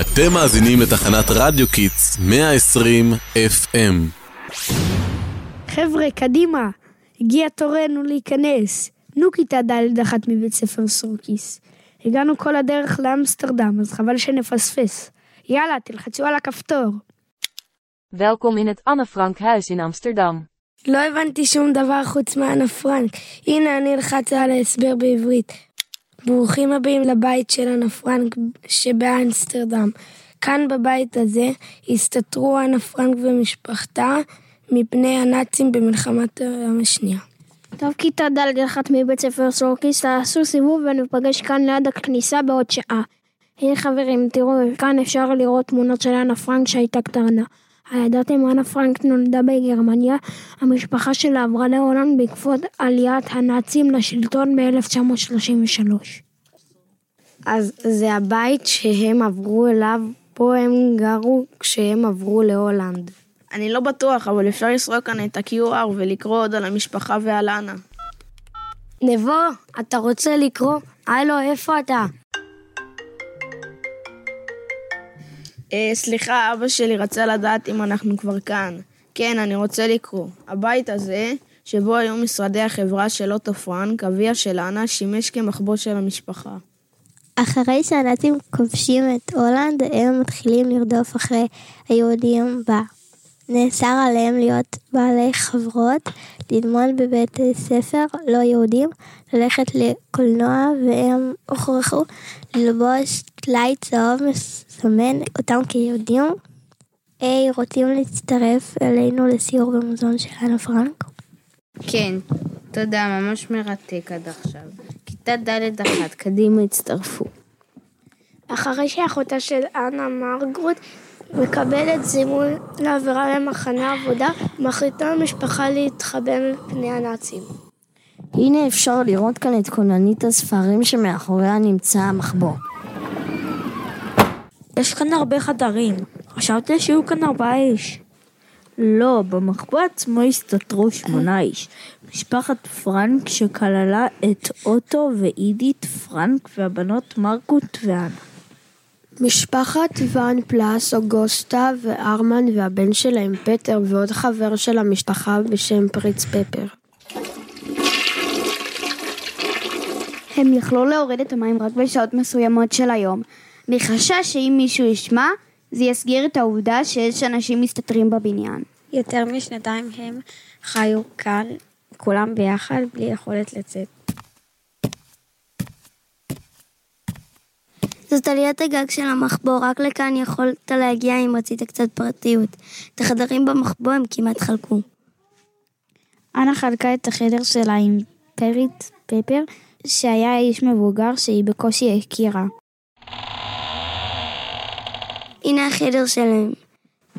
אתם מאזינים לתחנת רדיו קיטס 120 FM. חבר'ה, קדימה, הגיע תורנו להיכנס. נו כיתה ד' אחת מבית ספר סורקיס. הגענו כל הדרך לאמסטרדם, אז חבל שנפספס. יאללה, תלחצו על הכפתור. Welkom in het Anne Frank huis in Amsterdam. לא הבנתי שום דבר חוץ מאנה פרנק. הנה אני אלחץ על ההסבר בעברית. ברוכים הבאים לבית של אנה פרנק שבאמסטרדם. כאן בבית הזה הסתתרו אנה פרנק ומשפחתה מפני הנאצים במלחמת העולם השנייה. טוב, כיתה ד' אחת מבית ספר סורקיס, תעשו סיבוב וניפגש כאן ליד הכניסה בעוד שעה. הנה חברים, תראו, כאן אפשר לראות תמונות של אנה פרנק שהייתה קטנה. הידעתם, אנה פרנק נולדה בגרמניה, המשפחה שלה עברה להולנד בעקבות עליית הנאצים לשלטון ב-1933. אז זה הבית שהם עברו אליו, פה הם גרו כשהם עברו להולנד. אני לא בטוח, אבל אפשר לסרוק כאן את ה-QR ולקרוא עוד על המשפחה ועל אנה. נבו, אתה רוצה לקרוא? הלו, איפה אתה? סליחה, אבא שלי רצה לדעת אם אנחנו כבר כאן. כן, אני רוצה לקרוא. הבית הזה, שבו היו משרדי החברה של אוטו פרנק, אביה של אנה, שימש כמחבוא של המשפחה. אחרי שהנאצים כובשים את הולנד, הם מתחילים לרדוף אחרי היהודים בה. נאסר עליהם להיות בעלי חברות, ללמוד בבית ספר לא יהודים, ללכת לקולנוע, והם הוכרחו ללבוש טלאי צהוב מסמן אותם כיהודים. היי, רוצים להצטרף אלינו לסיור במוזיאון של אנה פרנק? כן, תודה, ממש מרתק עד עכשיו. כיתה ד' אחת, קדימה הצטרפו. אחרי שאחותה של אנה מרגרוט מקבלת זימון לעבירה למחנה עבודה, מחליטה המשפחה להתחבא מפני הנאצים. הנה אפשר לראות כאן את כוננית הספרים שמאחוריה נמצא המחבוא. יש כאן הרבה חדרים. חשבתי שיהיו כאן ארבעה איש. לא, במחבוא עצמו הסתתרו שמונה איש. משפחת פרנק שכללה את אוטו ואידית פרנק והבנות מרקוט ואנה. משפחת ואן פלס, אוגוסטה וארמן והבן שלהם פטר ועוד חבר של המשפחה בשם פריץ פפר. הם יכלו להוריד את המים רק בשעות מסוימות של היום, מחשש שאם מישהו ישמע, זה יסגיר את העובדה שיש אנשים מסתתרים בבניין. יותר משנתיים הם חיו כאן, כולם ביחד, בלי יכולת לצאת. זאת עליית הגג של המחבוא, רק לכאן יכולת להגיע אם רצית קצת פרטיות. את החדרים במחבוא הם כמעט חלקו. אנה חלקה את החדר שלה עם פריט פפר, שהיה איש מבוגר שהיא בקושי הכירה. הנה החדר שלהם.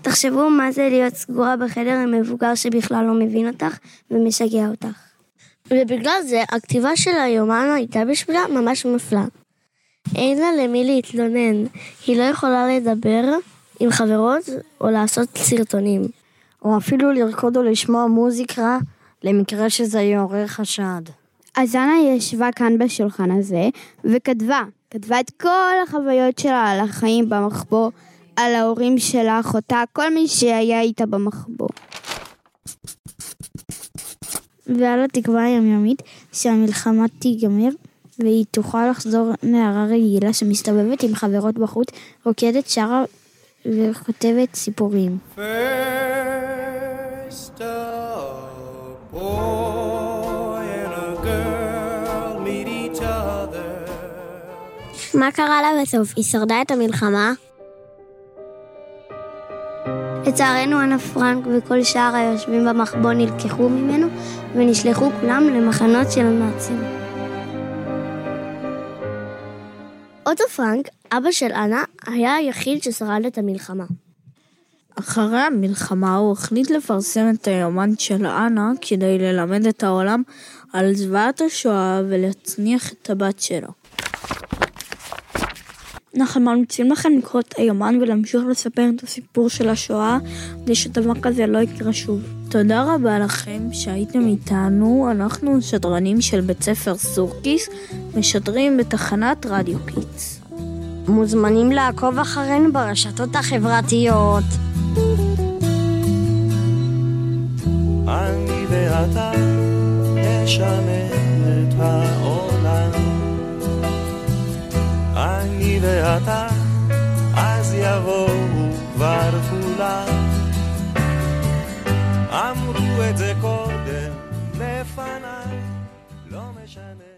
תחשבו מה זה להיות סגורה בחדר עם מבוגר שבכלל לא מבין אותך ומשגע אותך. ובגלל זה הכתיבה של היומן הייתה בשבילה ממש מפלה. אין לה למי להתלונן, היא לא יכולה לדבר עם חברות או לעשות סרטונים. או אפילו לרקוד או לשמוע מוזיקה, למקרה שזה יעורר חשד. אז אנה ישבה כאן בשולחן הזה, וכתבה, כתבה את כל החוויות שלה על החיים במחבוא, על ההורים שלה, אחותה, כל מי שהיה איתה במחבוא. ועל התקווה היומיומית שהמלחמה תיגמר והיא תוכל לחזור נערה רגילה שמסתובבת עם חברות בחוץ, רוקדת, שרה וכותבת סיפורים. First a boy and a girl meet each other. מה קרה לה בסוף? היא שרדה את המלחמה? לצערנו אנה פרנק וכל שאר היושבים במחבוא נלקחו ממנו ונשלחו כולם למחנות של הנאצים. אוטו פרנק, אבא של אנה, היה היחיד ששרד את המלחמה. אחרי המלחמה הוא החליט לפרסם את היומן של אנה כדי ללמד את העולם על זוועת השואה ולהנציח את הבת שלו. אנחנו ממליצים לכם לקרוא את היומן ולהמשיך לספר את הסיפור של השואה כדי שדבר כזה לא יקרה שוב. תודה רבה לכם שהייתם איתנו, אנחנו שדרנים של בית ספר סורקיס, משדרים בתחנת רדיו קיטס. מוזמנים לעקוב אחרינו ברשתות החברתיות. אני ואתה נשנה את העולם. ואתה, אז יבואו כבר כולם. אמרו את זה קודם לפניי, לא משנה.